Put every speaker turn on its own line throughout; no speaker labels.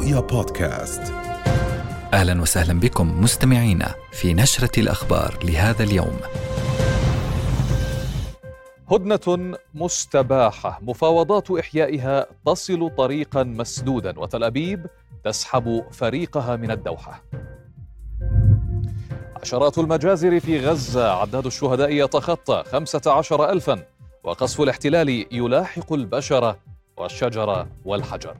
رؤيا بودكاست.
أهلا وسهلا بكم مستمعينا في نشرة الأخبار لهذا اليوم.
هدنة مستباحة. مفاوضات إحيائها تصل طريقا مسدودا وتل أبيب تسحب فريقها من الدوحة. عشرات المجازر في غزة عداد الشهداء يتخطى خمسة عشر ألفا وقصف الاحتلال يلاحق البشر والشجر والحجر.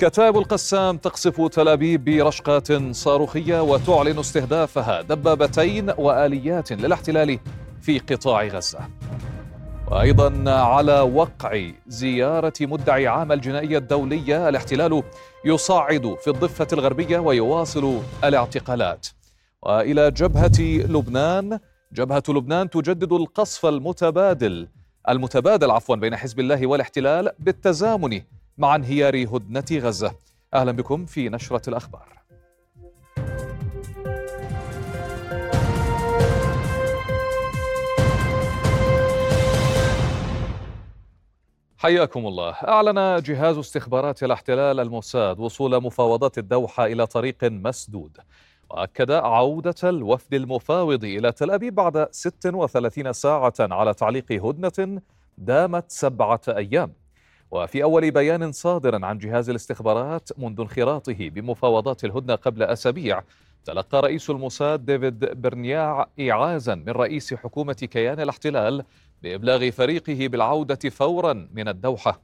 كتائب القسام تقصف تل أبيب برشقات صاروخية وتعلن استهدافها دبابتين وآليات للاحتلال في قطاع غزة. وأيضا على وقع زيارة مدعي عام الجنائية الدولية الاحتلال يصعد في الضفة الغربية ويواصل الاعتقالات. وإلى جبهة لبنان جبهة لبنان تجدد القصف المتبادل المتبادل عفوا بين حزب الله والاحتلال بالتزامن مع انهيار هدنة غزة. أهلا بكم في نشرة الأخبار. حياكم الله. أعلن جهاز استخبارات الاحتلال الموساد وصول مفاوضات الدوحة إلى طريق مسدود. وأكد عودة الوفد المفاوض إلى تل أبيب بعد 36 ساعة على تعليق هدنة دامت سبعة أيام. وفي أول بيان صادر عن جهاز الاستخبارات منذ انخراطه بمفاوضات الهدنة قبل أسابيع تلقى رئيس الموساد ديفيد برنياع إعازا من رئيس حكومة كيان الاحتلال بإبلاغ فريقه بالعودة فورا من الدوحة.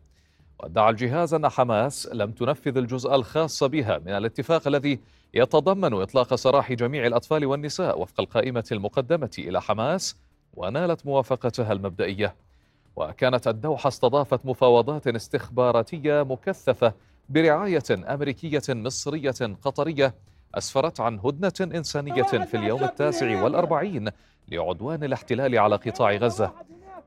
وادعى الجهاز أن حماس لم تنفذ الجزء الخاص بها من الاتفاق الذي يتضمن إطلاق سراح جميع الأطفال والنساء وفق القائمة المقدمة إلى حماس ونالت موافقتها المبدئية. وكانت الدوحة استضافت مفاوضات استخباراتية مكثفة برعاية أمريكية مصرية قطرية أسفرت عن هدنة إنسانية في اليوم التاسع والأربعين لعدوان الاحتلال على قطاع غزة.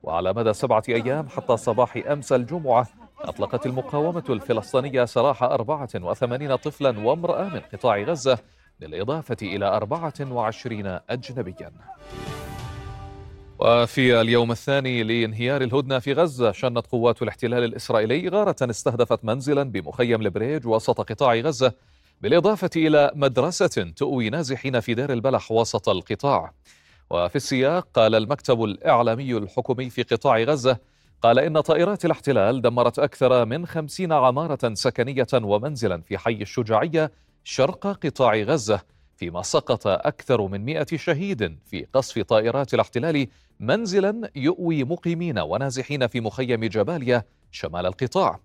وعلى مدى سبعة أيام حتى صباح أمس الجمعة أطلقت المقاومة الفلسطينية سراح 84 طفلا وامرأة من قطاع غزة بالإضافة إلى 24 أجنبيا. وفي اليوم الثاني لانهيار الهدنة في غزة شنت قوات الاحتلال الإسرائيلي غارة استهدفت منزلا بمخيم البريج وسط قطاع غزة بالإضافة إلى مدرسة تؤوي نازحين في دير البلح وسط القطاع. وفي السياق قال المكتب الإعلامي الحكومي في قطاع غزة قال إن طائرات الاحتلال دمرت أكثر من خمسين عمارة سكنية ومنزلا في حي الشجاعية شرق قطاع غزة. فيما سقط أكثر من مئة شهيد في قصف طائرات الاحتلال منزلا يؤوي مقيمين ونازحين في مخيم جباليا شمال القطاع.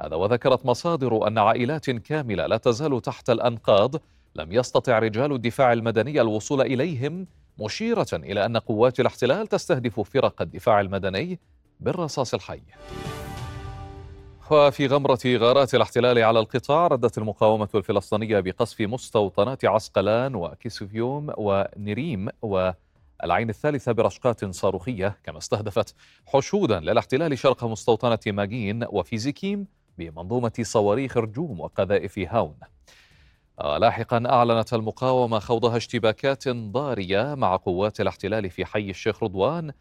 هذا وذكرت مصادر أن عائلات كاملة لا تزال تحت الأنقاض. لم يستطع رجال الدفاع المدني الوصول إليهم مشيرة إلى أن قوات الاحتلال تستهدف فرق الدفاع المدني بالرصاص الحي. وفي غمرة غارات الاحتلال على القطاع ردت المقاومة الفلسطينية بقصف مستوطنات عسقلان وكيسوفيم ونريم والعين الثالثة برشقات صاروخية كما استهدفت حشودا للاحتلال شرق مستوطنة ماجين وزيكيم بمنظومة صواريخ رجوم وقذائف هاون. لاحقا أعلنت المقاومة خوضها اشتباكات ضارية مع قوات الاحتلال في حي الشيخ رضوان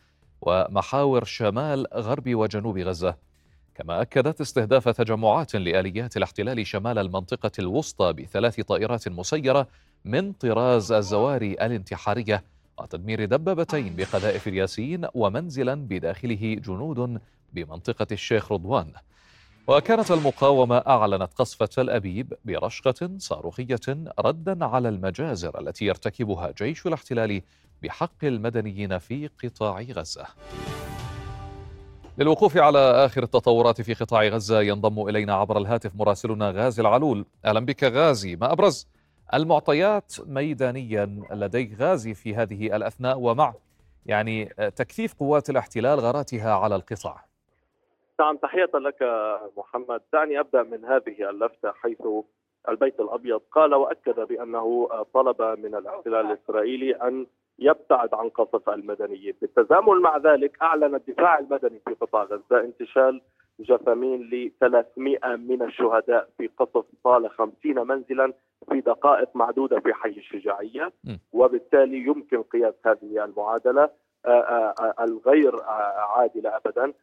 ومحاور شمال غرب وجنوب غزة. كما أكدت استهداف تجمعات لآليات الاحتلال شمال المنطقة الوسطى بثلاث طائرات مسيرة من طراز الزواري الانتحارية وتدمير دبابتين بقذائف الياسين ومنزلا بداخله جنود بمنطقة الشيخ رضوان وكانت المقاومة أعلنت قصف تل أبيب برشقة صاروخية ردا على المجازر التي يرتكبها جيش الاحتلال بحق المدنيين في قطاع غزة. للوقوف على آخر التطورات في قطاع غزة ينضم إلينا عبر الهاتف مراسلنا غازي العلول. أهلا بك غازي. ما أبرز المعطيات ميدانيا لديك غازي في هذه الأثناء ومع يعني تكثيف قوات الاحتلال غاراتها على القطاع.
نعم تحية لك محمد. دعني أبدأ من هذه اللفتة حيث البيت الأبيض. قال وأكد بأنه طلب من الاحتلال الإسرائيلي أن يبتعد عن قصف المدنيين. بالتزامن مع ذلك أعلن الدفاع المدني في قطاع غزة انتشال جثامين ل 300 من الشهداء في قصف طال 50 منزلا في دقائق معدودة في حي الشجاعية. وبالتالي يمكن قياس هذه المعادلة الغير عادلة ابدا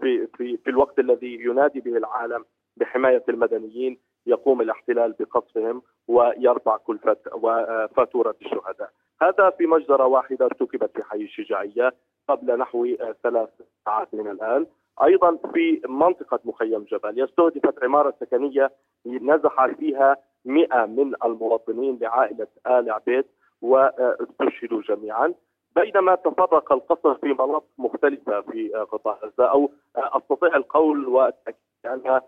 في في في الوقت الذي ينادي به العالم بحماية المدنيين. يقوم الاحتلال بقصفهم ويرفع كلفه وفاتورة الشهداء. هذا في مجزرة واحدة ارتكبت في حي الشجاعية قبل نحو ثلاث ساعات من الآن. أيضا في منطقة مخيم جبل استهدفت عمارة سكنية نزح فيها 100 من المواطنين لعائلة آل عبيد واستشهدوا جميعا بينما تفرق القصف في مناطق مختلفة في قطاع غزة أو أستطيع القول والتأكيد انها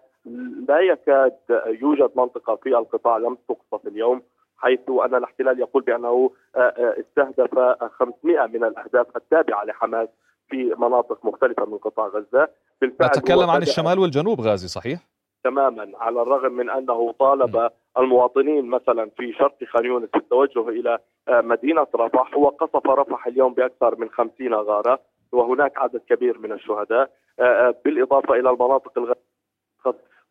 لا يكاد يوجد منطقة في القطاع لم تقصف اليوم حيث أن الاحتلال يقول بأنه استهدف 500 من الأهداف التابعة لحماس في مناطق مختلفة من قطاع غزة
بالفعل نتكلم عن الشمال والجنوب غازي صحيح؟
تماما على الرغم من أنه طالب المواطنين مثلا في شرق خان يونس بالتوجه إلى مدينة رفح وقصف رفح اليوم بأكثر من 50 غارة وهناك عدد كبير من الشهداء بالإضافة إلى المناطق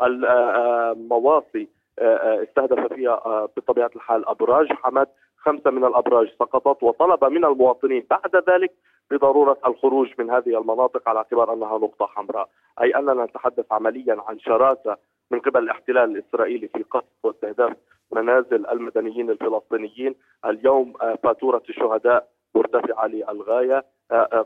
المواصي استهدف فيها بطبيعة الحال أبراج حمد خمسة من الأبراج سقطت وطلب من المواطنين بعد ذلك بضرورة الخروج من هذه المناطق على اعتبار أنها نقطة حمراء، أي أننا نتحدث عمليا عن شراسة من قبل الاحتلال الإسرائيلي في قصف واستهداف منازل المدنيين الفلسطينيين، اليوم فاتورة الشهداء مرتفعة للغاية،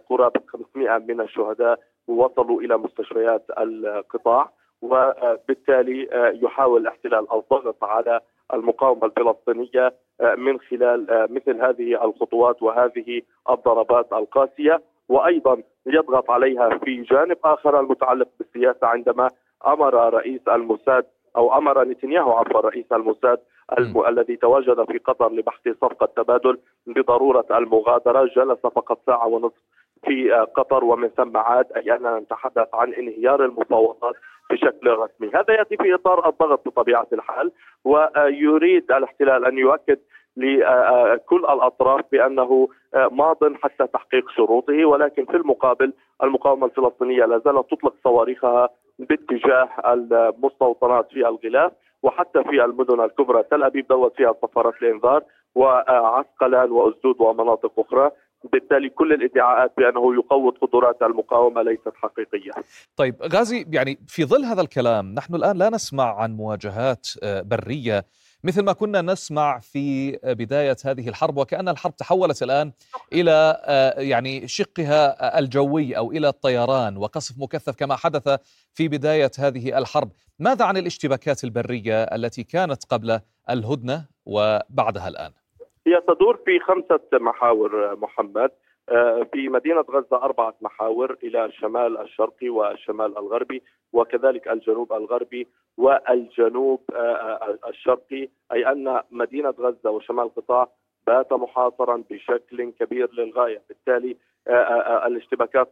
قرابة 500 من الشهداء وصلوا إلى مستشفيات القطاع. وبالتالي يحاول الاحتلال الضغط على المقاومة الفلسطينية من خلال مثل هذه الخطوات وهذه الضربات القاسية. وأيضا يضغط عليها في جانب آخر المتعلق بالسياسة عندما أمر رئيس الموساد أو أمر نتنياهو عفوا رئيس الموساد الم... الذي تواجد في قطر لبحث صفقة تبادل بضرورة المغادرة. جلس فقط ساعة ونصف في قطر ومن ثم عاد اي اننا نتحدث عن انهيار المفاوضات بشكل رسمي، هذا يأتي في إطار الضغط بطبيعة الحال ويريد الاحتلال أن يؤكد لكل الأطراف بأنه ماض حتى تحقيق شروطه ولكن في المقابل المقاومة الفلسطينية لا زالت تطلق صواريخها باتجاه المستوطنات في الغلاف وحتى في المدن الكبرى. تل أبيب دوت فيها صفارات الإنذار وعسقلان وأسدود ومناطق أخرى. بالتالي كل الادعاءات بأنه يقوض قدرات المقاومة ليست حقيقية.
طيب غازي يعني في ظل هذا الكلام نحن الآن لا نسمع عن مواجهات برية مثل ما كنا نسمع في بداية هذه الحرب وكأن الحرب تحولت الآن إلى يعني شقها الجوي أو إلى الطيران وقصف مكثف كما حدث في بداية هذه الحرب، ماذا عن الاشتباكات البرية التي كانت قبل الهدنة وبعدها الآن؟
هي تدور في خمسة محاور محمد. في مدينة غزة أربعة محاور إلى الشمال الشرقي والشمال الغربي وكذلك الجنوب الغربي والجنوب الشرقي. أي أن مدينة غزة وشمال القطاع بات محاصرا بشكل كبير للغاية. بالتالي الاشتباكات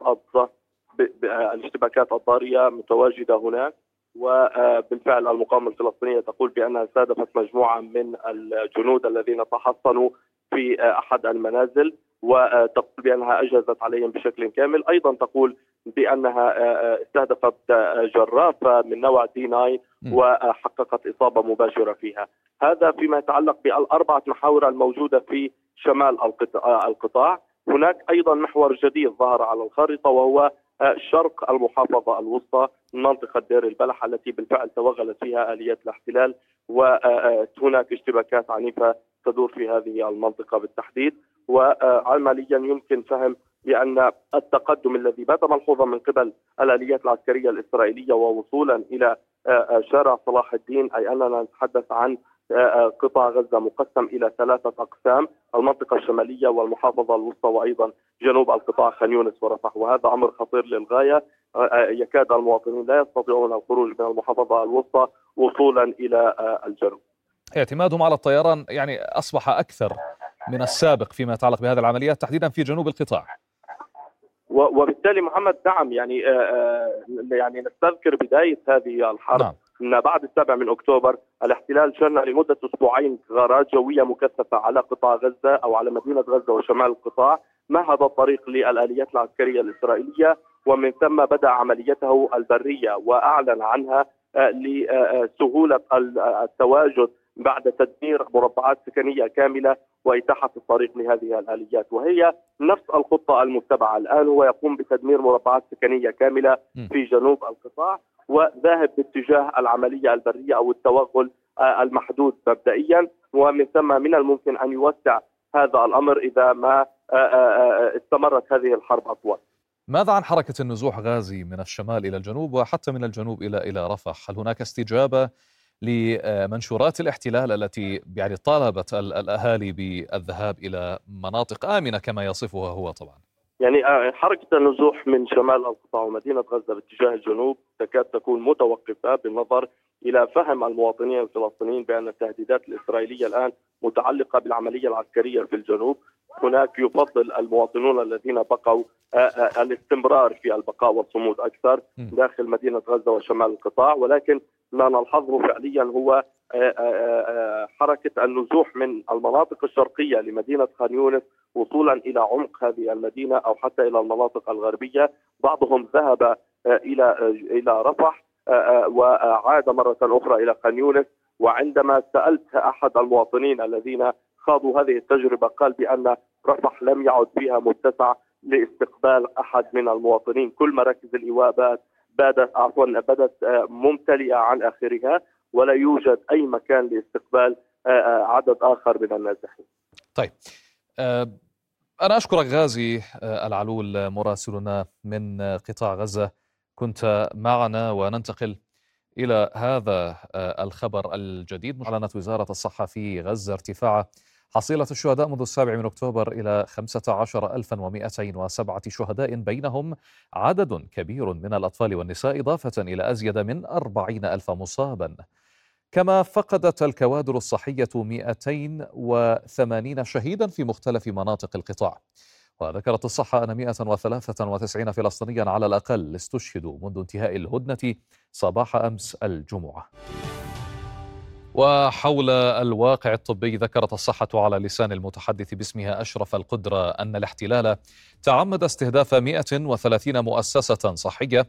الاشتباكات الضارية متواجدة هناك. وبالفعل المقاومة الفلسطينية تقول بأنها استهدفت مجموعة من الجنود الذين تحصنوا في أحد المنازل وتقول بأنها أجهزت عليهم بشكل كامل، أيضا تقول بأنها استهدفت جرافه من نوع دي 9 وحققت إصابة مباشرة فيها. هذا فيما يتعلق بالأربعة محاور الموجودة في شمال القطاع، هناك أيضا محور جديد ظهر على الخارطه وهو شرق المحافظة الوسطى منطقة دير البلح التي بالفعل توغلت فيها آليات الاحتلال وهناك اشتباكات عنيفة تدور في هذه المنطقة بالتحديد. وعمليا يمكن فهم بأن التقدم الذي بات ملحوظا من قبل الآليات العسكرية الإسرائيلية ووصولا إلى شارع صلاح الدين أي أننا نتحدث عن قطاع غزة مقسم إلى ثلاثة أقسام، المنطقة الشمالية والمحافظة الوسطى وأيضا جنوب القطاع خان يونس ورفح وهذا أمر خطير للغاية يكاد المواطنين لا يستطيعون الخروج من المحافظة الوسطى وصولا إلى الجنوب.
اعتمادهم على الطيران يعني أصبح أكثر من السابق فيما يتعلق بهذه العمليات تحديدا في جنوب القطاع.
وبالتالي محمد نعم يعني يعني نستذكر بداية هذه الحرب نعم. إن بعد السابع من أكتوبر الاحتلال شن لمدة أسبوعين غارات جوية مكثفة على قطاع غزة أو على مدينة غزة وشمال القطاع. مهد الطريق للآليات العسكرية الإسرائيلية ومن ثم بدأ عمليته البرية وأعلن عنها لسهولة التواجد بعد تدمير مربعات سكنية كاملة وإتاحة الطريق لهذه الآليات. وهي نفس الخطة المتبعة الآن هو يقوم بتدمير مربعات سكنية كاملة في جنوب القطاع. وذاهب باتجاه العملية البرية أو التوغل آه، المحدود مبدئيا ومن ثم من الممكن أن يوسع هذا الأمر إذا ما آه، آه، استمرت هذه الحرب أطول.
ماذا عن حركة النزوح غازي من الشمال إلى الجنوب وحتى من الجنوب إلى إلى رفح؟ هل هناك استجابة لمنشورات الاحتلال التي يعني طالبت الأهالي بالذهاب إلى مناطق آمنة كما يصفها هو طبعا؟
يعني آه، حركة النزوح من شمال القطاع ومدينة غزة باتجاه الجنوب تكاد تكون متوقفة بالنظر إلى فهم المواطنين الفلسطينيين بأن التهديدات الإسرائيلية الآن متعلقة بالعملية العسكرية في الجنوب. هناك يفضل المواطنون الذين بقوا آه، آه، الاستمرار في البقاء والصمود أكثر داخل مدينة غزة وشمال القطاع ولكن ما نلحظه فعليا هو حركة النزوح من المناطق الشرقية لمدينة خان يونس وصولا إلى عمق هذه المدينة أو حتى إلى المناطق الغربية، بعضهم ذهب آه، آه، إلى رفح آه، وعاد مرة أخرى إلى خان يونس. وعندما سألت أحد المواطنين الذين خاضوا هذه التجربة قال بأن رفح لم يعد فيها متسع لاستقبال أحد من المواطنين، كل مراكز الايواء بدات عفوا بدت ممتلئة عن آخرها ولا يوجد أي مكان لاستقبال عدد آخر من النازحين.
طيب آه، أنا أشكرك غازي آه، العلول مراسلنا من قطاع غزة كنت معنا وننتقل إلى هذا آه، الخبر الجديد أعلنت وزارة الصحة في غزة ارتفاع حصيلة الشهداء منذ السابع من أكتوبر إلى 15207 شهداء بينهم عدد كبير من الأطفال والنساء إضافة إلى أزيد من 40 ألف مصابا. كما فقدت الكوادر الصحية 280 شهيدا في مختلف مناطق القطاع. وذكرت الصحة أن 193 فلسطينيا على الأقل استشهدوا منذ انتهاء الهدنة صباح أمس الجمعة. وحول الواقع الطبي ذكرت الصحة على لسان المتحدث باسمها أشرف القدرة أن الاحتلال تعمد استهداف 130 مؤسسة صحية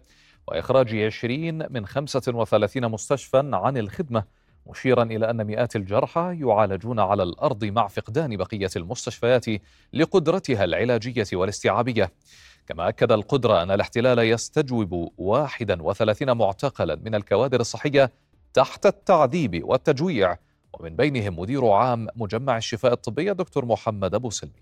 وإخراج 20 من 35 مستشفى عن الخدمة مشيرا إلى أن مئات الجرحى يعالجون على الأرض مع فقدان بقية المستشفيات لقدرتها العلاجية والاستيعابية. كما أكد القدرة أن الاحتلال يستجوب 31 معتقلا من الكوادر الصحية تحت التعذيب والتجويع. ومن بينهم مدير عام مجمع الشفاء الطبي دكتور محمد أبو سلمي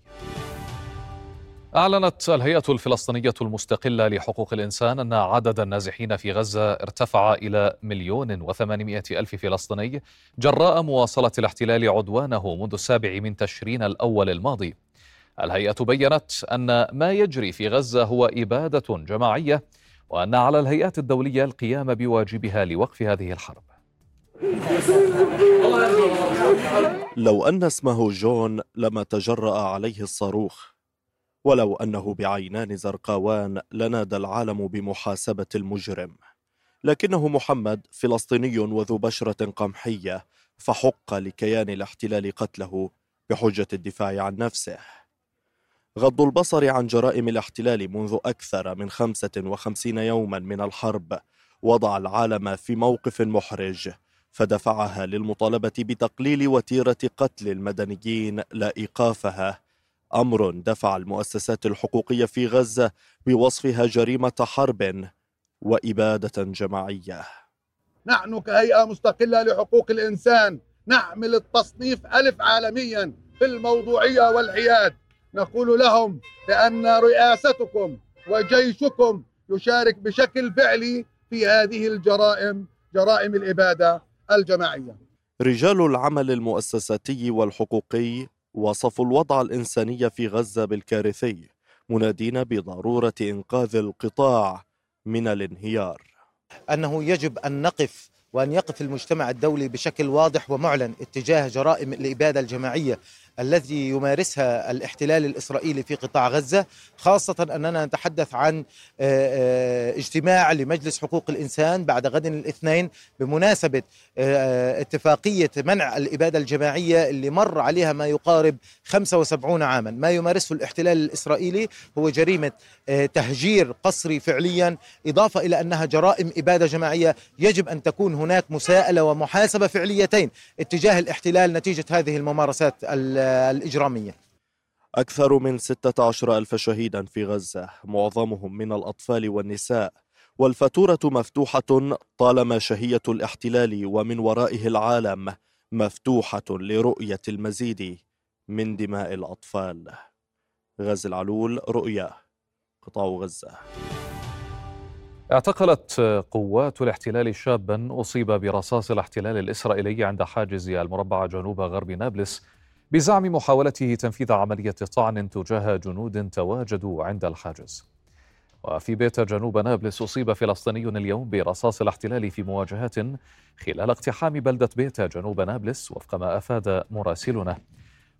أعلنت الهيئة الفلسطينية المستقلة لحقوق الإنسان أن عدد النازحين في غزة ارتفع إلى مليون وثمانمائة ألف فلسطيني جراء مواصلة الاحتلال عدوانه منذ السابع من تشرين الأول الماضي. الهيئة بيّنت أن ما يجري في غزة هو إبادة جماعية وأن على الهيئات الدولية القيام بواجبها لوقف هذه الحرب.
لو أن اسمه جون لما تجرأ عليه الصاروخ ولو أنه بعينان زرقاوان لنادى العالم بمحاسبة المجرم. لكنه محمد فلسطيني وذو بشرة قمحية فحق لكيان الاحتلال قتله بحجة الدفاع عن نفسه. غض البصر عن جرائم الاحتلال منذ أكثر من 55 يوما من الحرب وضع العالم في موقف محرج فدفعها للمطالبة بتقليل وتيرة قتل المدنيين لا إيقافها. أمر دفع المؤسسات الحقوقية في غزة بوصفها جريمة حرب وإبادة جماعية.
نحن كهيئة مستقلة لحقوق الإنسان نحمل التصنيف ألف عالميا في الموضوعية والعياد. نقول لهم بأن رئاستكم وجيشكم يشارك بشكل فعلي في هذه الجرائم جرائم الإبادة. الجماعية.
رجال العمل المؤسساتي والحقوقي وصفوا الوضع الإنساني في غزة بالكارثي منادين بضرورة إنقاذ القطاع من الانهيار.
أنه يجب أن نقف وأن يقف المجتمع الدولي بشكل واضح ومعلن اتجاه جرائم الإبادة الجماعية. التي يمارسها الاحتلال الإسرائيلي في قطاع غزة خاصة أننا نتحدث عن آه، اجتماع لمجلس حقوق الإنسان بعد غد الاثنين بمناسبة اتفاقية منع الإبادة الجماعية اللي مر عليها ما يقارب 75 عاما. ما يمارسه الاحتلال الإسرائيلي هو جريمة تهجير قسري فعليا إضافة إلى أنها جرائم إبادة جماعية يجب أن تكون هناك مساءلة ومحاسبة فعليتين اتجاه الاحتلال نتيجة هذه الممارسات الإجرامية.
أكثر من 16 ألف شهيدا في غزة معظمهم من الأطفال والنساء. والفاتورة مفتوحة طالما شهية الاحتلال ومن ورائه العالم مفتوحة لرؤية المزيد من دماء الأطفال. غزل العلول رؤيا قطاع غزة.
اعتقلت قوات الاحتلال شابا أصيب برصاص الاحتلال الإسرائيلي عند حاجز المربع جنوب غرب نابلس بزعم محاولته تنفيذ عملية طعن تجاه جنود تواجدوا عند الحاجز. وفي بيت جنوب نابلس أصيب فلسطيني اليوم برصاص الاحتلال في مواجهات خلال اقتحام بلدة بيت جنوب نابلس وفق ما أفاد مراسلنا.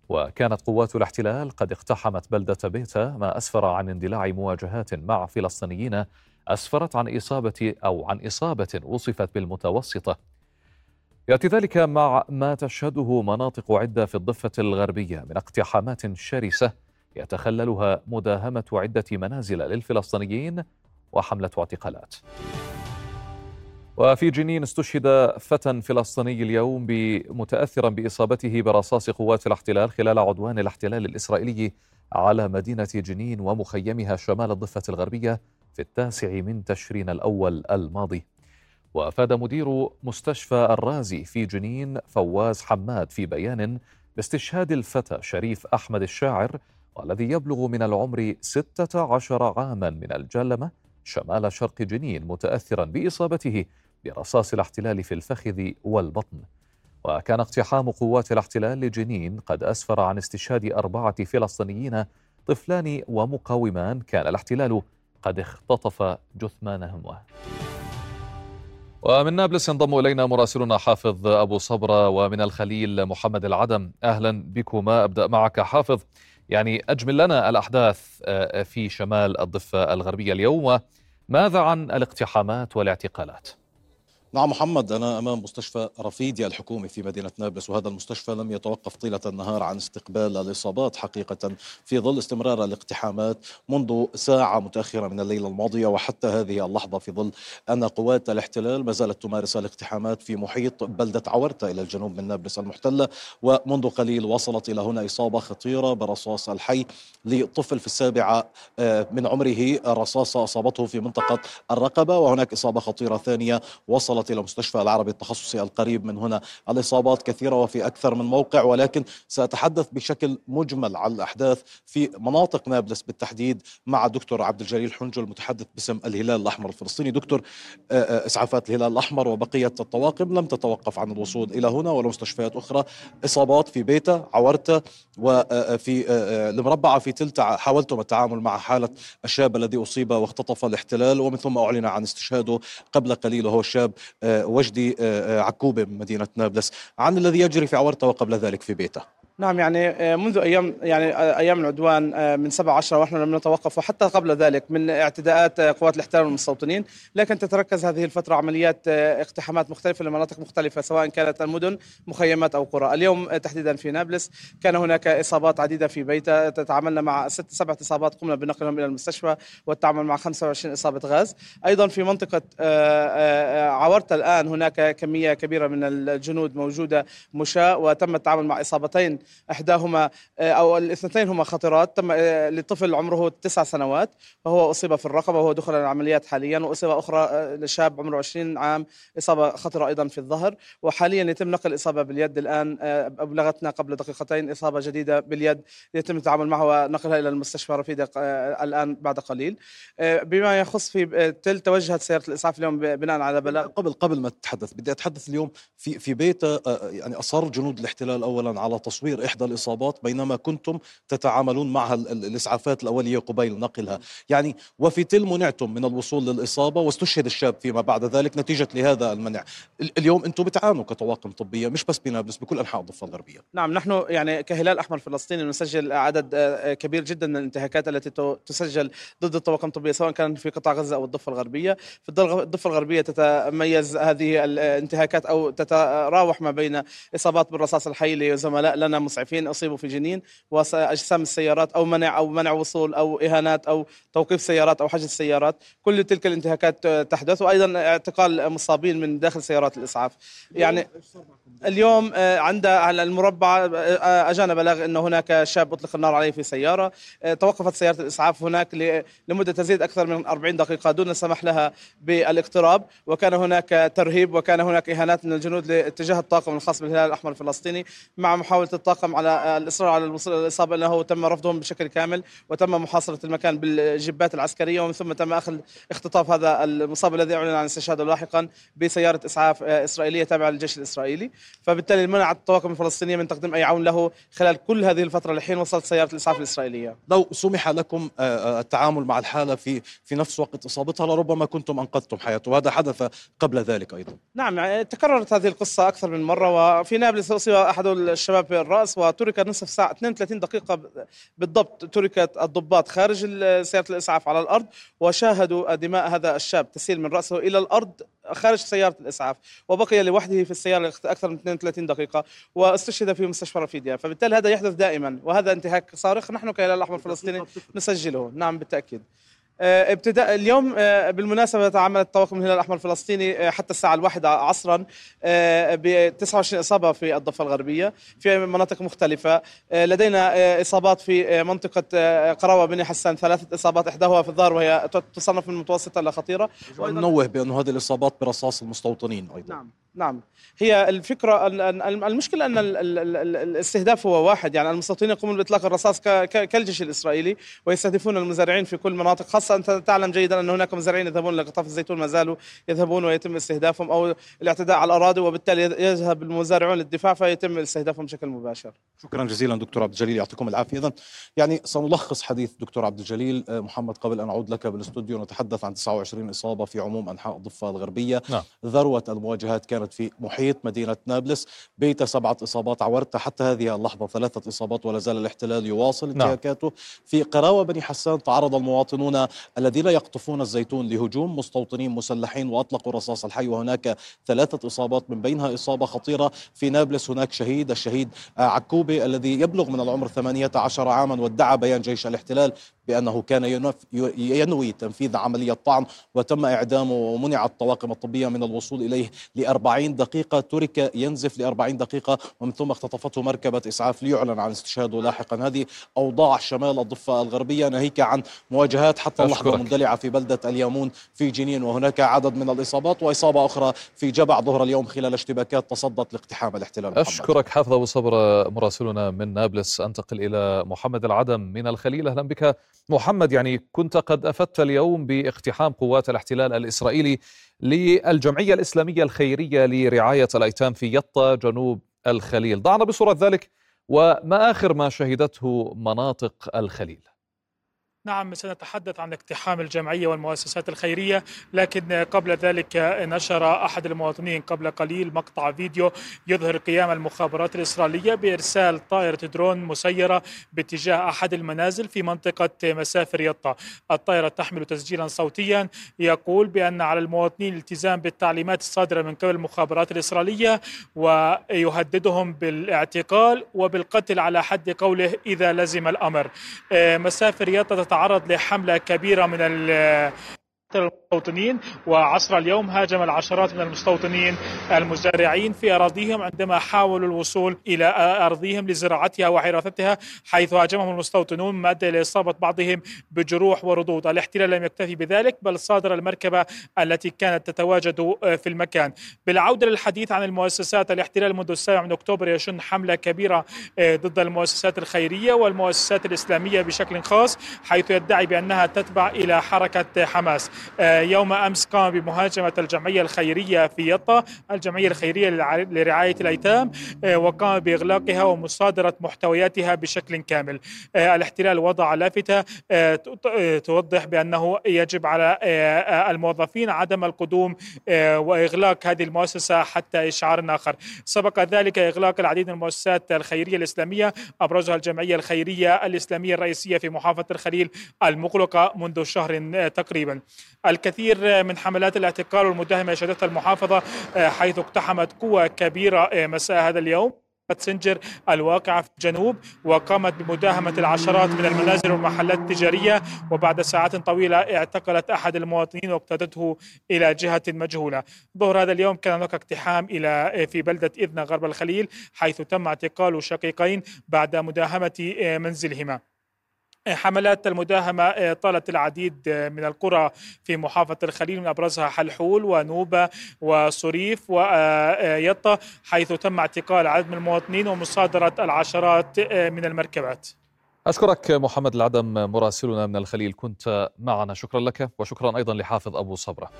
وكانت قوات الاحتلال قد اقتحمت بلدة بيتا ما أسفر عن اندلاع مواجهات مع فلسطينيين أسفرت عن إصابة أو عن إصابة وصفت بالمتوسطة. يأتي ذلك مع ما تشهده مناطق عدة في الضفة الغربية من اقتحامات شرسة يتخللها مداهمة عدة منازل للفلسطينيين وحملة اعتقالات. وفي جنين استشهد فتى فلسطيني اليوم متأثرا بإصابته برصاص قوات الاحتلال خلال عدوان الاحتلال الإسرائيلي على مدينة جنين ومخيمها شمال الضفة الغربية في التاسع من تشرين الأول الماضي. وأفاد مدير مستشفى الرازي في جنين فواز حماد في بيان باستشهاد الفتى شريف أحمد الشاعر والذي يبلغ من العمر 16 عاما من الجلمة شمال شرق جنين متأثرا بإصابته برصاص الاحتلال في الفخذ والبطن. وكان اقتحام قوات الاحتلال لجنين قد أسفر عن استشهاد أربعة فلسطينيين طفلان ومقاومان. كان الاحتلال قد اختطف جثمانهم. ومن نابلس ينضم إلينا مراسلنا حافظ أبو صبرة ومن الخليل محمد العدم أهلا بكما أبدأ معك حافظ يعني أجمل لنا الأحداث آه، في شمال الضفة الغربية اليوم ماذا عن الاقتحامات والاعتقالات؟
نعم محمد أنا أمام مستشفى رفيديا الحكومي في مدينة نابلس وهذا المستشفى لم يتوقف طيلة النهار عن استقبال الإصابات حقيقة في ظل استمرار الاقتحامات منذ ساعة متأخرة من الليلة الماضية وحتى هذه اللحظة في ظل أن قوات الاحتلال ما زالت تمارس الاقتحامات في محيط بلدة عورتا إلى الجنوب من نابلس المحتلة ومنذ قليل وصلت إلى هنا إصابة خطيرة برصاص الحي لطفل في السابعة آه، من عمره رصاصة أصابته في منطقة الرقبة وهناك إصابة خطيرة ثانية وصلت وصلت إلى مستشفى العربي التخصصي القريب من هنا. الإصابات كثيرة وفي أكثر من موقع ولكن سأتحدث بشكل مجمل عن الأحداث في مناطق نابلس بالتحديد مع دكتور عبد الجليل حنجل المتحدث باسم الهلال الأحمر الفلسطيني. دكتور آه، آه، إسعافات الهلال الأحمر وبقية الطواقم لم تتوقف عن الوصول إلى هنا ولا مستشفيات أخرى إصابات في بيتا عورتا وفي آه، المربعة في تلتا حاولتم التعامل مع حالة الشاب الذي أصيب واختطف الاحتلال ومن ثم أعلن عن استشهاده قبل قليل وهو الشاب وجدي آه، آه، عكوبة من مدينة نابلس. عن الذي يجري في عورته وقبل ذلك في بيته.
نعم يعني آه، منذ أيام يعني آه، أيام العدوان آه، من 7 10 ونحن لم نتوقف وحتى قبل ذلك من اعتداءات قوات الاحتلال والمستوطنين. لكن تتركز هذه الفترة عمليات اقتحامات مختلفة لمناطق مختلفة سواء كانت المدن مخيمات أو قرى. اليوم تحديدا في نابلس كان هناك إصابات عديدة في بيتا. تعاملنا مع ست سبعة إصابات قمنا بنقلهم إلى المستشفى والتعامل مع 25 إصابة غاز. أيضا في منطقة عورتا الآن هناك كمية كبيرة من الجنود موجودة مشاة وتم التعامل مع إصابتين إحداهما آه، أو الاثنتين هما خطرات. تم آه، لطفل عمره تسع سنوات وهو أصيب في الرقبة وهو دخل العمليات حاليا واصيبه أخرى آه، لشاب عمره 20 عام إصابة خطرة أيضا في الظهر. وحاليا يتم نقل إصابة باليد الآن أبلغتنا قبل دقيقتين إصابة جديدة باليد. يتم التعامل معها ونقلها إلى المستشفى رفيده الآن بعد قليل. بما يخص في تل توجهت سيارة الإسعاف اليوم بناء على بلاغ.
قبل قبل ما تتحدث بدي أتحدث اليوم في في بيت يعني أصر جنود الاحتلال اولا على تصوير تصدير إحدى الإصابات بينما كنتم تتعاملون معها الإسعافات الأولية قبيل نقلها. يعني وفي تل منعتم من الوصول للإصابة واستشهد الشاب فيما بعد ذلك نتيجة لهذا المنع. اليوم أنتم بتعانوا كطواقم طبية مش بس بنابلس بكل أنحاء الضفة الغربية.
نعم نحن يعني كهلال أحمر فلسطيني نسجل عدد آه، كبير جدا من الانتهاكات التي تسجل ضد الطواقم الطبية سواء كان في قطاع غزة أو الضفة الغربية. في الضفة الغربية تتميز هذه الانتهاكات أو تتراوح ما بين إصابات بالرصاص الحي لزملاء لنا مسعفين أصيبوا في جنين وأجسام السيارات أو منع أو منع وصول أو إهانات أو توقيف سيارات أو حجز سيارات. كل تلك الانتهاكات تحدث وأيضا اعتقال مصابين من داخل سيارات الإسعاف. يعني اليوم آه، عند على المربع آه، اجانا بلاغ انه هناك شاب أطلق النار عليه في سيارة. آه، توقفت سيارة الإسعاف هناك لمدة تزيد أكثر من 40 دقيقة دون السمح لها بالاقتراب. وكان هناك ترهيب وكان هناك إهانات من الجنود اتجاه الطاقم الخاص بالهلال الأحمر الفلسطيني. مع محاولة الطاقم على الإصرار على الإصابة إنه تم رفضهم بشكل كامل وتم محاصرة المكان بالجبات العسكرية ومن ثم تم أخذ اختطاف هذا المصاب الذي أعلن عن استشهاده لاحقا بسيارة إسعاف إسرائيلية تابعة للجيش الإسرائيلي فبالتالي منعت الطواقم الفلسطينية من تقديم أي عون له خلال كل هذه الفترة لحين وصلت سيارة الإسعاف الإسرائيلية.
لو سمح لكم آه، آه، التعامل مع الحالة في في نفس وقت إصابتها لربما كنتم أنقذتم حياته وهذا حدث قبل ذلك أيضا.
نعم يعني تكررت هذه القصة أكثر من مرة وفي نابلس اصيب أحد الشباب في الراس وترك نصف ساعة 32 دقيقة بالضبط تركت الضباط خارج سيارة الإسعاف على الأرض وشاهدوا دماء هذا الشاب تسيل من رأسه إلى الأرض خارج سيارة الإسعاف وبقي لوحده في السيارة أكثر من 32 دقيقة واستشهد في مستشفى رفيديا فبالتالي هذا يحدث دائما وهذا انتهاك صارخ. نحن كهلال الاحمر الفلسطيني نسجله. نعم بالتأكيد. آه، ابتداء اليوم آه، بالمناسبة تعاملت طواقم الهلال الأحمر الفلسطيني آه، حتى الساعة الواحدة عصرا ب 29 إصابة في الضفة الغربية في مناطق مختلفة. لدينا إصابات في منطقة قراوة بني حسان ثلاثة إصابات إحداها في الظهر وهي تصنف من المتوسطة إلى خطيرة.
ننوه بأن هذه الإصابات برصاص المستوطنين
أيضا. نعم. نعم. هي الفكرة المشكلة أن الاستهداف هو واحد. يعني المستوطنين يقومون بإطلاق الرصاص كالجيش الإسرائيلي ويستهدفون المزارعين في كل مناطق خاصة أنت تعلم جيدا أن هناك مزارعين يذهبون لقطاف الزيتون ما زالوا يذهبون ويتم استهدافهم أو الاعتداء على الأراضي وبالتالي يذهب المزارعون للدفاع فيتم استهدافهم بشكل مباشر.
شكرا جزيلا دكتور عبد الجليل يعطيكم العافية. إذا يعني سنلخص حديث دكتور عبد الجليل آه، محمد قبل أن أعود لك بالأستوديو. نتحدث عن 29 إصابة في عموم أنحاء الضفة الغربية. نعم. ذروة المواجهات كانت في محيط مدينة نابلس. بيت سبعة إصابات عورتها حتى هذه اللحظة ثلاثة إصابات ولا زال الاحتلال يواصل نعم. انتهاكاته. نعم. في قراوة بني حسان تعرض المواطنون الذين يقطفون الزيتون لهجوم. مستوطنين مسلحين وأطلقوا رصاص الحي. وهناك ثلاثة إصابات من بينها إصابة خطيرة في نابلس. هناك شهيد الشهيد عكوبي الذي يبلغ من العمر 18 عاما وادعى بيان جيش الاحتلال بأنه كان ينوي تنفيذ عملية طعن وتم إعدامه ومنعت الطواقم الطبية من الوصول إليه لأربعين دقيقة. ترك ينزف لأربعين دقيقة ومن ثم اختطفته مركبة إسعاف ليعلن عن استشهاده لاحقا. هذه أوضاع شمال الضفة الغربية. ناهيك عن مواجهات حتى اللحظة مندلعة في بلدة اليامون في جنين وهناك عدد من الإصابات وإصابة أخرى في جبع ظهر اليوم خلال اشتباكات تصدت لاقتحام الاحتلال
أشكرك حافظ أبو صبر مراسلنا من نابلس. أنتقل إلى محمد العدم من الخليل. أهلا بك. محمد يعني كنت قد أفدت اليوم باقتحام قوات الاحتلال الإسرائيلي للجمعية الإسلامية الخيرية لرعاية الأيتام في يطا جنوب الخليل، ضعنا بصورة ذلك وما آخر ما شهدته مناطق الخليل.
نعم سنتحدث عن اقتحام الجمعية والمؤسسات الخيرية لكن قبل ذلك نشر أحد المواطنين قبل قليل مقطع فيديو يظهر قيام المخابرات الإسرائيلية بإرسال طائرة درون مسيرة باتجاه أحد المنازل في منطقة مسافر يطا. الطائرة تحمل تسجيلا صوتيا يقول بأن على المواطنين الالتزام بالتعليمات الصادرة من قبل المخابرات الإسرائيلية ويهددهم بالاعتقال وبالقتل على حد قوله إذا لزم الأمر. مسافر يطا تتعرض لحملة كبيرة من المستوطنين وعصر اليوم هاجم العشرات من المستوطنين المزارعين في أراضيهم عندما حاولوا الوصول إلى أرضهم لزراعتها وحراثتها حيث هاجمهم المستوطنون ما أدى إلى إصابة بعضهم بجروح وردود. الاحتلال لم يكتفي بذلك بل صادر المركبة التي كانت تتواجد في المكان. بالعودة للحديث عن المؤسسات الاحتلال منذ السابع من أكتوبر يشن حملة كبيرة ضد المؤسسات الخيرية والمؤسسات الإسلامية بشكل خاص حيث يدعي بأنها تتبع إلى حركة حماس. يوم أمس قام بمهاجمة الجمعية الخيرية في يطا الجمعية الخيرية لرعاية الأيتام وقام بإغلاقها ومصادرة محتوياتها بشكل كامل. الاحتلال وضع لافتة توضح بأنه يجب على الموظفين عدم القدوم وإغلاق هذه المؤسسة حتى إشعار آخر. سبق ذلك إغلاق العديد من المؤسسات الخيرية الإسلامية أبرزها الجمعية الخيرية الإسلامية الرئيسية في محافظة الخليل المغلقة منذ شهر تقريبا. الكثير من حملات الاعتقال والمداهمة شهدتها المحافظة حيث اقتحمت قوة كبيرة مساء هذا اليوم. سنجر الواقعة في الجنوب وقامت بمداهمة العشرات من المنازل والمحلات التجارية وبعد ساعات طويلة اعتقلت أحد المواطنين واقتادته إلى جهة مجهولة. ظهر هذا اليوم كان هناك اقتحام إلى في بلدة إذن غرب الخليل حيث تم اعتقال شقيقين بعد مداهمة منزلهما. حملات المداهمة آه، طالت العديد آه، من القرى في محافظة الخليل من أبرزها حلحول ونوبة وصريف ويطة حيث تم اعتقال عدد من المواطنين ومصادرة العشرات آه، من المركبات.
أشكرك محمد العدم مراسلنا من الخليل كنت معنا. شكرا لك وشكرا أيضا لحافظ أبو صبرة.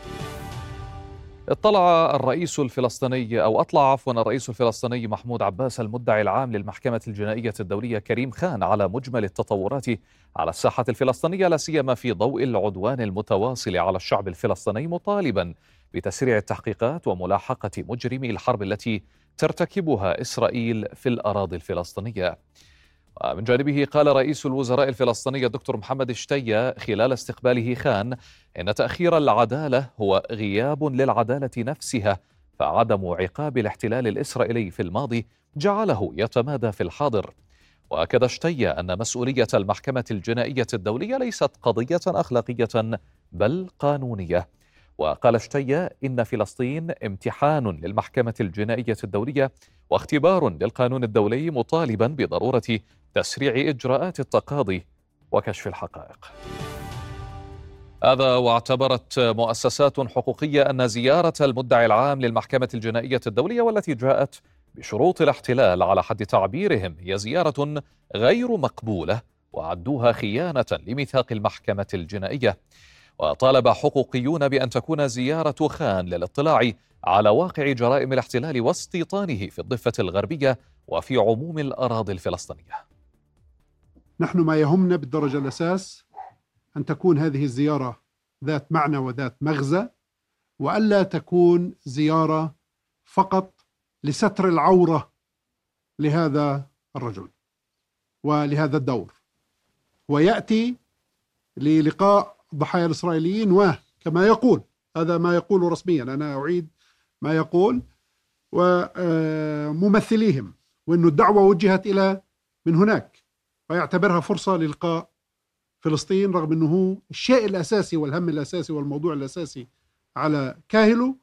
اطلع الرئيس الفلسطيني أو أطلع عفوا الرئيس الفلسطيني محمود عباس المدعي العام للمحكمة الجنائية الدولية كريم خان على مجمل التطورات على الساحة الفلسطينية لا سيما في ضوء العدوان المتواصل على الشعب الفلسطيني مطالبا بتسريع التحقيقات وملاحقة مجرمي الحرب التي ترتكبها إسرائيل في الأراضي الفلسطينية. ومن جانبه قال رئيس الوزراء الفلسطيني الدكتور محمد اشتيا خلال استقباله خان إن تأخير العدالة هو غياب للعدالة نفسها فعدم عقاب الاحتلال الإسرائيلي في الماضي جعله يتمادى في الحاضر. وأكد اشتيا أن مسؤولية المحكمة الجنائية الدولية ليست قضية أخلاقية بل قانونية. وقال اشتيا إن فلسطين امتحان للمحكمة الجنائية الدولية واختبار للقانون الدولي مطالبا بضرورة تسريع إجراءات التقاضي وكشف الحقائق. هذا واعتبرت مؤسسات حقوقية أن زيارة المدعي العام للمحكمة الجنائية الدولية والتي جاءت بشروط الاحتلال على حد تعبيرهم هي زيارة غير مقبولة وعدوها خيانة لميثاق المحكمة الجنائية. وطالب حقوقيون بأن تكون زيارة خان للاطلاع على واقع جرائم الاحتلال واستيطانه في الضفة الغربية وفي عموم الأراضي الفلسطينية.
نحن ما يهمنا بالدرجة الأساس أن تكون هذه الزيارة ذات معنى وذات مغزى وألا تكون زيارة فقط لستر العورة لهذا الرجل ولهذا الدور. ويأتي للقاء الضحايا الإسرائيليين وكما يقول هذا ما يقول رسميا أنا أعيد ما يقول وممثليهم وأن الدعوة وجهت إلى من هناك فيعتبرها فرصة للقاء فلسطين رغم أنه الشيء الأساسي والهم الأساسي والموضوع الأساسي على كاهله.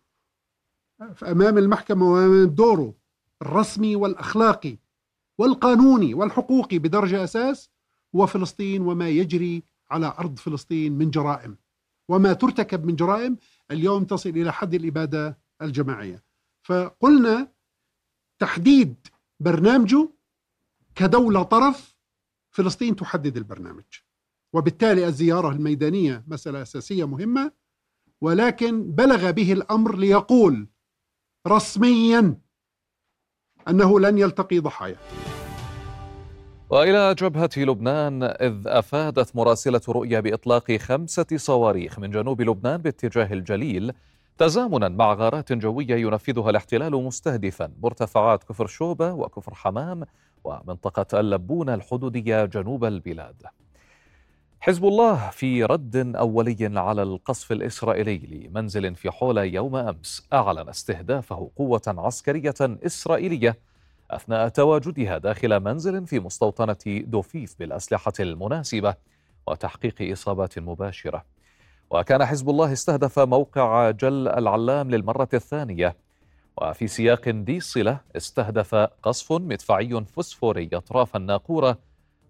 أمام المحكمة وأمام دوره الرسمي والأخلاقي والقانوني والحقوقي بدرجة أساس هو فلسطين وما يجري على أرض فلسطين من جرائم. وما ترتكب من جرائم اليوم تصل إلى حد الإبادة الجماعية. فقلنا تحديد برنامجه كدولة طرف فلسطين تحدد البرنامج. وبالتالي الزيارة الميدانية مسألة أساسية مهمة ولكن بلغ به الأمر ليقول رسميا أنه لن يلتقي ضحايا.
وإلى جبهة لبنان إذ أفادت مراسلة رؤيا بإطلاق خمسة صواريخ من جنوب لبنان باتجاه الجليل تزامنا مع غارات جوية ينفذها الاحتلال مستهدفا مرتفعات كفر شوبة وكفر حمام ومنطقة اللبونة الحدودية جنوب البلاد. حزب الله في رد أولي على القصف الإسرائيلي لمنزل في حولة يوم أمس أعلن استهدافه قوة عسكرية إسرائيلية أثناء تواجدها داخل منزل في مستوطنة دوفيف بالأسلحة المناسبة وتحقيق إصابات مباشرة. وكان حزب الله استهدف موقع جل العلام للمرة الثانية وفي سياق ذي صلة استهدف قصف مدفعي فسفوري أطراف الناقورة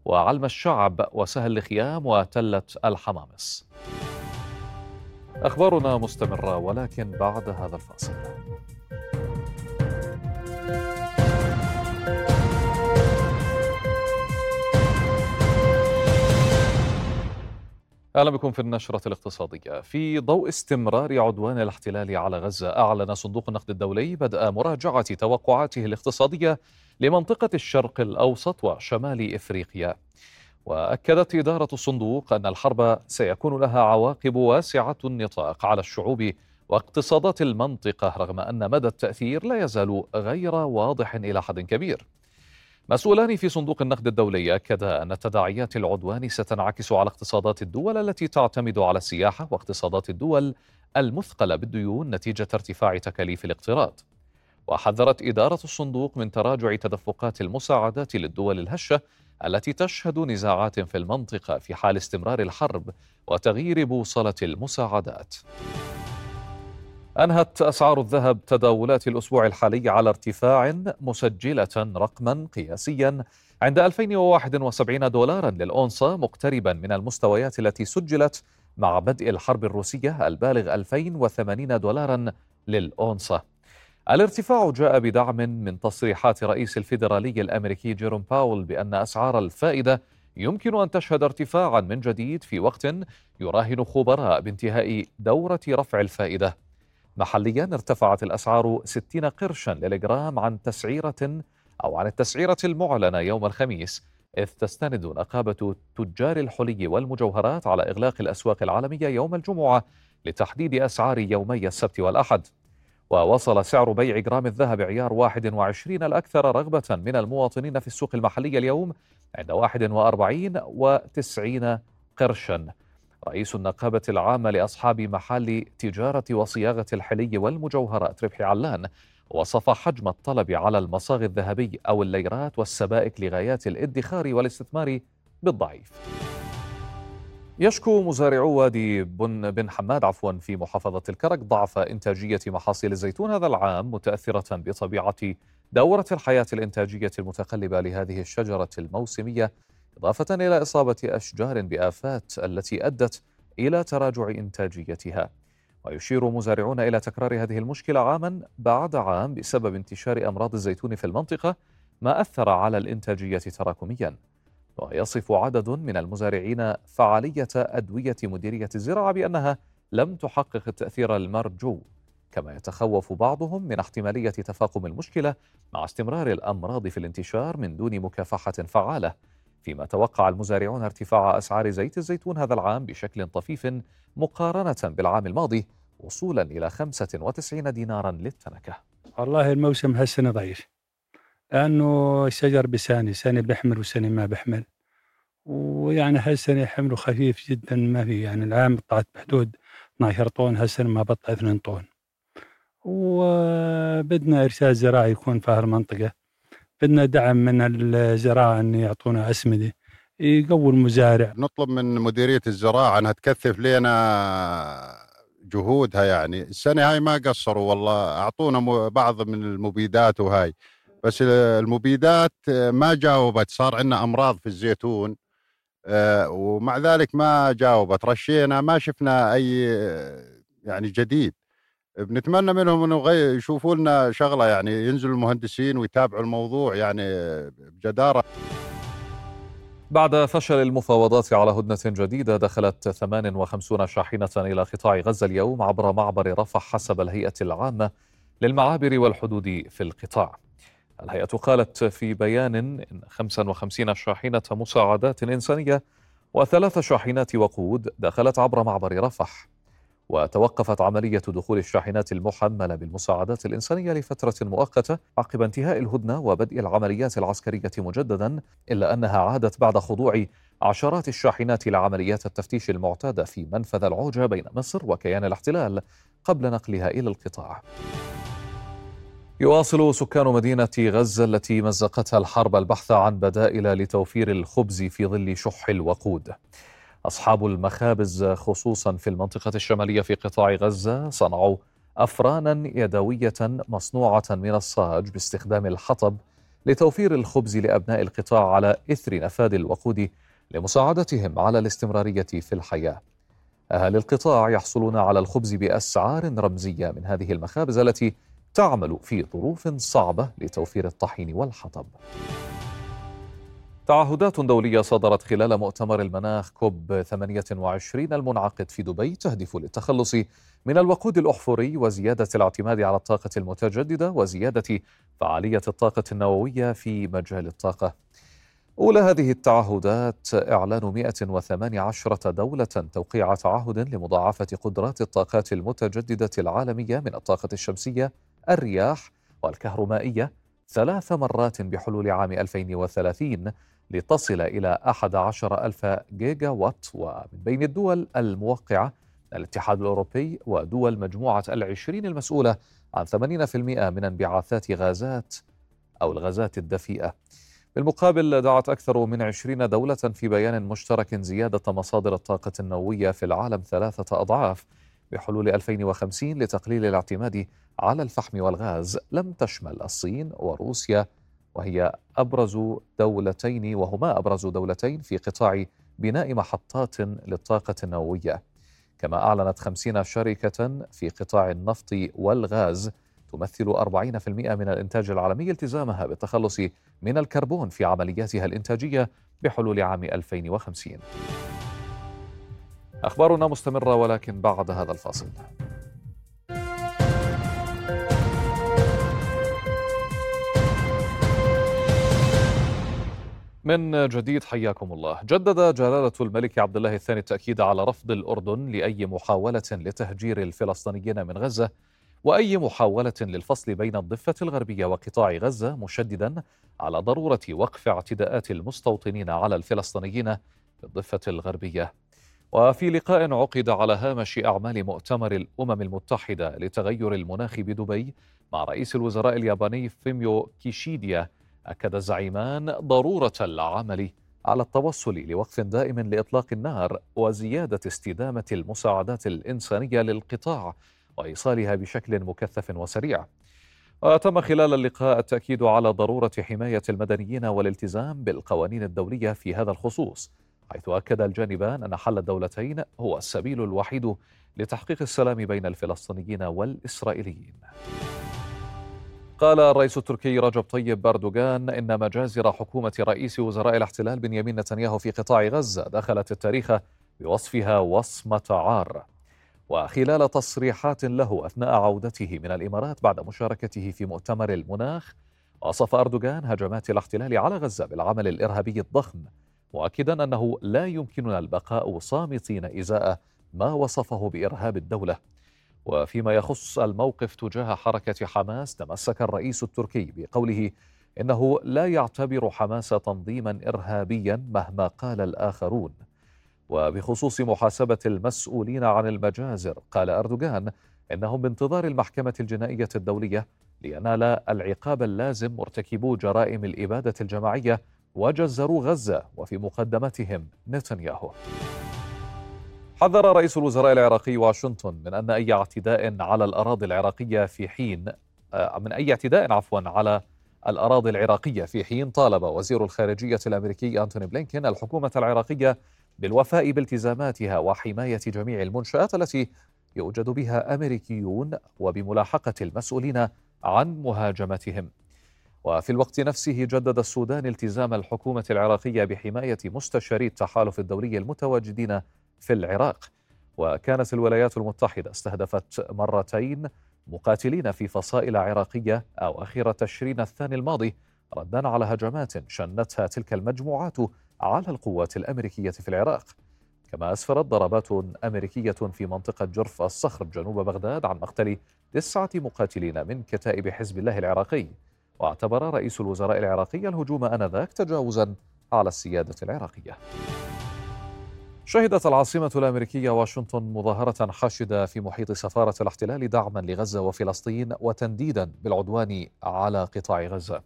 وعلم الشعب وسهل الخيام وتله الحمامص. أخبارنا مستمرة ولكن بعد هذا الفاصل. أهلا بكم في النشرة الاقتصادية. في ضوء استمرار عدوان الاحتلال على غزة، أعلن صندوق النقد الدولي بدء مراجعة توقعاته الاقتصادية لمنطقة الشرق الأوسط وشمال إفريقيا. وأكدت إدارة الصندوق أن الحرب سيكون لها عواقب واسعة النطاق على الشعوب واقتصادات المنطقة رغم أن مدى التأثير لا يزال غير واضح إلى حد كبير. مسؤولان في صندوق النقد الدولي أكدا أن تداعيات العدوان ستنعكس على اقتصادات الدول التي تعتمد على السياحة واقتصادات الدول المثقلة بالديون نتيجة ارتفاع تكاليف الاقتراض. وحذرت إدارة الصندوق من تراجع تدفقات المساعدات للدول الهشة التي تشهد نزاعات في المنطقة في حال استمرار الحرب وتغيير بوصلة المساعدات. أنهت أسعار الذهب تداولات الأسبوع الحالي على ارتفاع مسجلة رقما قياسيا عند 2071 دولارا للأونصة مقتربا من المستويات التي سجلت مع بدء الحرب الروسية البالغ 2080 دولارا للأونصة. الارتفاع جاء بدعم من تصريحات رئيس الفيدرالي الأمريكي جيروم باول بأن أسعار الفائدة يمكن أن تشهد ارتفاعا من جديد في وقت يراهن خبراء بانتهاء دورة رفع الفائدة. محليا ارتفعت الأسعار 60 قرشا للجرام عن تسعيرة أو عن التسعيرة المعلنة يوم الخميس إذ تستند نقابة تجار الحلي والمجوهرات على إغلاق الأسواق العالمية يوم الجمعة لتحديد أسعار يومي السبت والأحد. ووصل سعر بيع جرام الذهب عيار 21 الأكثر رغبة من المواطنين في السوق المحلية اليوم عند 41 و90 قرشا. رئيس النقابة العامة لأصحاب محل تجارة وصياغة الحلي والمجوهرات ربحي علان وصف حجم الطلب على المصاغ الذهبي أو الليرات والسبائك لغايات الادخار والاستثمار بالضعيف. يشكو مزارعو وادي بن بن حماد عفوا في محافظة الكرك ضعف إنتاجية محاصيل الزيتون هذا العام متأثرة بطبيعة دورة الحياة الإنتاجية المتقلبة لهذه الشجرة الموسمية. إضافة إلى إصابة أشجار بآفات التي أدت إلى تراجع إنتاجيتها. ويشير مزارعون إلى تكرار هذه المشكلة عاما بعد عام بسبب انتشار أمراض الزيتون في المنطقة ما أثر على الإنتاجية تراكميا. ويصف عدد من المزارعين فعالية أدوية مديرية الزراعة بأنها لم تحقق التأثير المرجو كما يتخوف بعضهم من احتمالية تفاقم المشكلة مع استمرار الأمراض في الانتشار من دون مكافحة فعالة. فيما توقع المزارعون ارتفاع أسعار زيت الزيتون هذا العام بشكل طفيف مقارنة بالعام الماضي وصولا إلى 95 دينارا للتنكة.
والله الموسم هالسنة ضعيف. لأنه الشجر بساني سنة بيحمل وسنة ما بيحمل ويعني هالسنة حمله خفيف جدا ما في يعني العام طلعت بحدود 12 طن هالسنة ما بطلع 2 طن. وبدنا إرشاد زراعي يكون في هالمنطقة. بدنا دعم من الزراعة أن يعطونا أسمدة يقوي المزارع.
نطلب من مديرية الزراعة أنها تكثف لنا جهودها يعني. السنة هاي ما قصروا والله أعطونا بعض من المبيدات وهاي. بس المبيدات ما جاوبت صار عندنا أمراض في الزيتون آه، ومع ذلك ما جاوبت. رشينا ما شفنا أي يعني جديد. بنتمنى منهم إنه يشوفوا لنا شغلة يعني ينزلوا المهندسين ويتابعوا الموضوع يعني بجدارة.
بعد فشل المفاوضات على هدنة جديدة دخلت 58 شاحنة إلى قطاع غزة اليوم عبر معبر رفح حسب الهيئة العامة للمعابر والحدود في القطاع. الهيئة قالت في بيان إن 55 شاحنة مساعدات إنسانية وثلاث شاحنات وقود دخلت عبر معبر رفح. وتوقفت عملية دخول الشاحنات المحملة بالمساعدات الإنسانية لفترة مؤقتة عقب انتهاء الهدنة وبدء العمليات العسكرية مجددا إلا أنها عادت بعد خضوع عشرات الشاحنات لعمليات التفتيش المعتادة في منفذ العوجة بين مصر وكيان الاحتلال قبل نقلها إلى القطاع. يواصل سكان مدينة غزة التي مزقتها الحرب البحث عن بدائل لتوفير الخبز في ظل شح الوقود. أصحاب المخابز خصوصا في المنطقة الشمالية في قطاع غزة صنعوا أفرانا يدوية مصنوعة من الصاج باستخدام الحطب لتوفير الخبز لأبناء القطاع على إثر نفاذ الوقود لمساعدتهم على الاستمرارية في الحياة. أهل القطاع يحصلون على الخبز بأسعار رمزية من هذه المخابز التي تعمل في ظروف صعبة لتوفير الطحين والحطب. تعهدات دولية صدرت خلال مؤتمر المناخ كوب 28 المنعقد في دبي تهدف للتخلص من الوقود الأحفوري وزيادة الاعتماد على الطاقة المتجددة وزيادة فعالية الطاقة النووية في مجال الطاقة. أولى هذه التعهدات إعلان 118 دولة توقيع تعهد لمضاعفة قدرات الطاقات المتجددة العالمية من الطاقة الشمسية، الرياح والكهرومائية ثلاث مرات بحلول عام 2030 لتصل إلى 11 ألف جيجا وات ومن بين الدول الموقعة الاتحاد الأوروبي ودول مجموعة العشرين المسؤولة عن 80% من انبعاثات غازات أو الغازات الدفيئة. بالمقابل دعت أكثر من عشرين دولة في بيان مشترك زيادة مصادر الطاقة النووية في العالم ثلاثة أضعاف بحلول 2050 لتقليل الاعتماد على الفحم والغاز. لم تشمل الصين وروسيا وهي أبرز دولتين وهما أبرز دولتين في قطاع بناء محطات للطاقة النووية. كما أعلنت خمسين شركة في قطاع النفط والغاز تمثل 40% من الإنتاج العالمي التزامها بالتخلص من الكربون في عملياتها الإنتاجية بحلول عام 2050 أخبارنا مستمرة ولكن بعد هذا الفاصل. من جديد حياكم الله. جدد جلالة الملك عبد الله الثاني التأكيد على رفض الأردن لأي محاولة لتهجير الفلسطينيين من غزة وأي محاولة للفصل بين الضفة الغربية وقطاع غزة مشددا على ضرورة وقف اعتداءات المستوطنين على الفلسطينيين في الضفة الغربية. وفي لقاء عقد على هامش أعمال مؤتمر الأمم المتحدة لتغير المناخ بدبي مع رئيس الوزراء الياباني فيميو كيشيديا أكد الزعيمان ضرورة العمل على التوصل لوقف دائم لإطلاق النار وزيادة استدامة المساعدات الإنسانية للقطاع وإيصالها بشكل مكثف وسريع. وتم خلال اللقاء التأكيد على ضرورة حماية المدنيين والالتزام بالقوانين الدولية في هذا الخصوص حيث أكد الجانبان أن حل الدولتين هو السبيل الوحيد لتحقيق السلام بين الفلسطينيين والإسرائيليين. قال الرئيس التركي رجب طيب أردوغان إن مجازر حكومة رئيس وزراء الاحتلال بنيامين نتنياهو في قطاع غزة دخلت التاريخ بوصفها وصمة عار. وخلال تصريحات له أثناء عودته من الإمارات بعد مشاركته في مؤتمر المناخ وصف أردوغان هجمات الاحتلال على غزة بالعمل الإرهابي الضخم مؤكدا أنه لا يمكننا البقاء صامتين إزاء ما وصفه بإرهاب الدولة. وفيما يخص الموقف تجاه حركة حماس تمسك الرئيس التركي بقوله إنه لا يعتبر حماس تنظيما إرهابيا مهما قال الآخرون. وبخصوص محاسبة المسؤولين عن المجازر قال أردوغان إنهم بانتظار المحكمة الجنائية الدولية لينال العقاب اللازم مرتكبو جرائم الإبادة الجماعية وجزروا غزة وفي مقدمتهم نتنياهو. حذر رئيس الوزراء العراقي واشنطن من أن أي اعتداء على الأراضي العراقية في حين آه، من أي اعتداء عفوا على الأراضي العراقية في حين طالب وزير الخارجية الأمريكي أنتوني بلينكين الحكومة العراقية بالوفاء بالتزاماتها وحماية جميع المنشآت التي يوجد بها أمريكيون وبملاحقة المسؤولين عن مهاجمتهم. وفي الوقت نفسه جدد السودان التزام الحكومة العراقية بحماية مستشاري التحالف الدولي المتواجدين في العراق. وكانت الولايات المتحدة استهدفت مرتين مقاتلين في فصائل عراقية أواخر تشرين الثاني الماضي ردا على هجمات شنتها تلك المجموعات على القوات الأمريكية في العراق. كما أسفرت ضربات أمريكية في منطقة جرف الصخر جنوب بغداد عن مقتل تسعة مقاتلين من كتائب حزب الله العراقي. واعتبر رئيس الوزراء العراقي الهجوم آنذاك تجاوزا على السيادة العراقية. شهدت العاصمة الأمريكية واشنطن مظاهرة حاشدة في محيط سفارة الاحتلال دعما لغزة وفلسطين وتنديدا بالعدوان على قطاع غزة.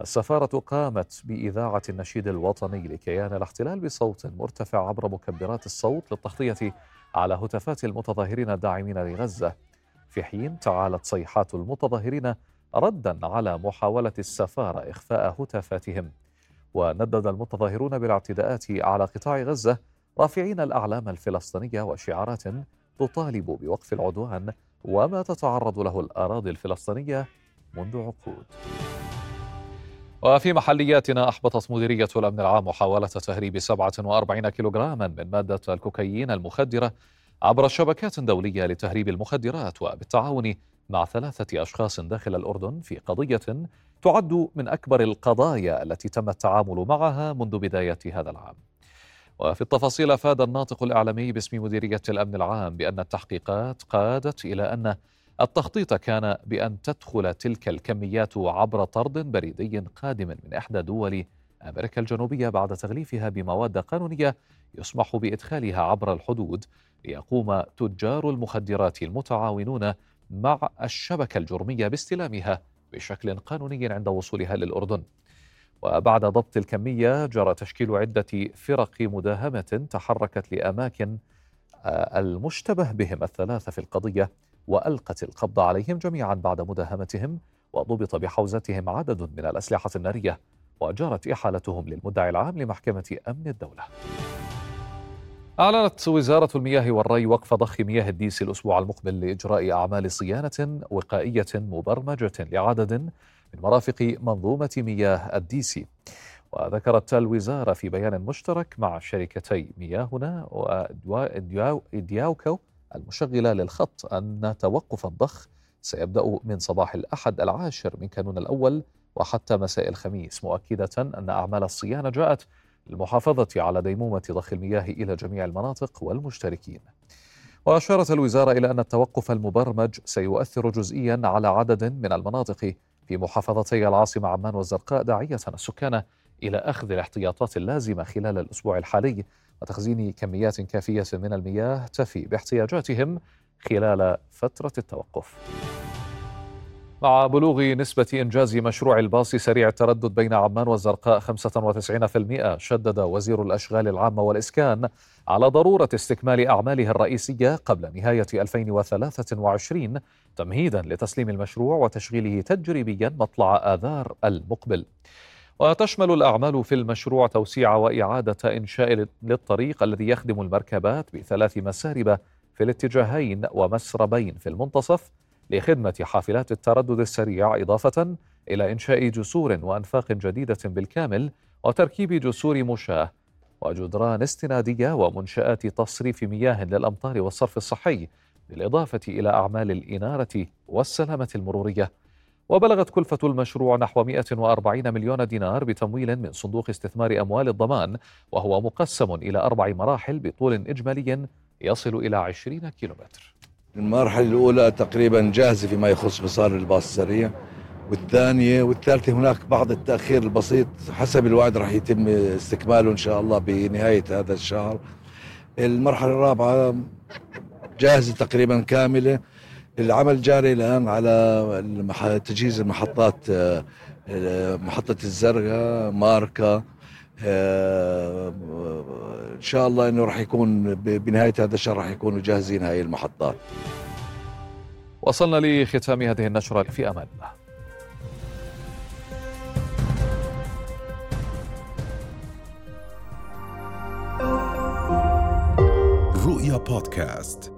السفارة قامت بإذاعة النشيد الوطني لكيان الاحتلال بصوت مرتفع عبر مكبرات الصوت للتغطية على هتافات المتظاهرين الداعمين لغزة، في حين تعالت صيحات المتظاهرين ردا على محاولة السفارة إخفاء هتافاتهم. وندد المتظاهرون بالاعتداءات على قطاع غزة رافعين الأعلام الفلسطينية وشعارات تطالب بوقف العدوان وما تتعرض له الأراضي الفلسطينية منذ عقود وفي محلياتنا أحبطت مديرية الأمن العام محاولة تهريب 47 كيلوغراما من مادة الكوكايين المخدرة عبر شبكات دولية لتهريب المخدرات وبالتعاون مع ثلاثة أشخاص داخل الأردن في قضية تعد من أكبر القضايا التي تم التعامل معها منذ بداية هذا العام. وفي التفاصيل أفاد الناطق الإعلامي باسم مديرية الأمن العام بأن التحقيقات قادت إلى أن التخطيط كان بأن تدخل تلك الكميات عبر طرد بريدي قادم من إحدى دول أمريكا الجنوبية بعد تغليفها بمواد قانونية يسمح بإدخالها عبر الحدود ليقوم تجار المخدرات المتعاونون مع الشبكة الجرمية باستلامها بشكل قانوني عند وصولها للأردن. وبعد ضبط الكمية جرى تشكيل عدة فرق مداهمة تحركت لأماكن آه، المشتبه بهم الثلاثة في القضية وألقت القبض عليهم جميعا بعد مداهمتهم وضبط بحوزتهم عدد من الأسلحة النارية وجرت إحالتهم للمدعي العام لمحكمة أمن الدولة. أعلنت وزارة المياه والري وقف ضخ مياه الديس الأسبوع المقبل لإجراء أعمال صيانة وقائية مبرمجة لعدد من مرافق منظومة مياه الديس وذكرت الوزارة في بيان مشترك مع شركتي مياهنا وإدياوكو المشغلة للخط أن توقف الضخ سيبدأ من صباح الأحد العاشر من كانون الأول وحتى مساء الخميس مؤكدة أن أعمال الصيانة جاءت للمحافظة على ديمومة ضخ المياه إلى جميع المناطق والمشتركين. وأشارت الوزارة إلى أن التوقف المبرمج سيؤثر جزئيا على عدد من المناطق في محافظتي العاصمة عمان والزرقاء داعية السكان إلى أخذ الاحتياطات اللازمة خلال الأسبوع الحالي وتخزين كميات كافية من المياه تفي باحتياجاتهم خلال فترة التوقف. مع بلوغ نسبة إنجاز مشروع الباص سريع التردد بين عمان والزرقاء 95% شدد وزير الأشغال العامة والإسكان على ضرورة استكمال أعماله الرئيسية قبل نهاية 2023 تمهيدا لتسليم المشروع وتشغيله تجريبيا مطلع آذار المقبل. وتشمل الأعمال في المشروع توسيع وإعادة إنشاء للطريق الذي يخدم المركبات بثلاث مسارب في الاتجاهين ومسربين في المنتصف لخدمة حافلات التردد السريع إضافة إلى إنشاء جسور وأنفاق جديدة بالكامل وتركيب جسور مشاة وجدران استنادية ومنشآت تصريف مياه للأمطار والصرف الصحي بالإضافة إلى أعمال الإنارة والسلامة المرورية. وبلغت كلفة المشروع نحو 140 مليون دينار بتمويل من صندوق استثمار أموال الضمان وهو مقسم إلى أربع مراحل بطول إجمالي يصل إلى 20 كيلومتر.
المرحلة الأولى تقريبا جاهزة فيما يخص مسار الباص السريع والثانية والثالثة هناك بعض التأخير البسيط حسب الوعد راح يتم استكماله إن شاء الله بنهاية هذا الشهر. المرحلة الرابعة جاهزة تقريبا كاملة. العمل جاري الآن على تجهيز المحطات محطة الزرقاء ماركة. إن شاء الله إنه راح يكون بنهاية هذا الشهر راح يكونوا جاهزين هاي المحطات.
وصلنا لختام هذه النشرة في أمان الله.
رؤيا بودكاست.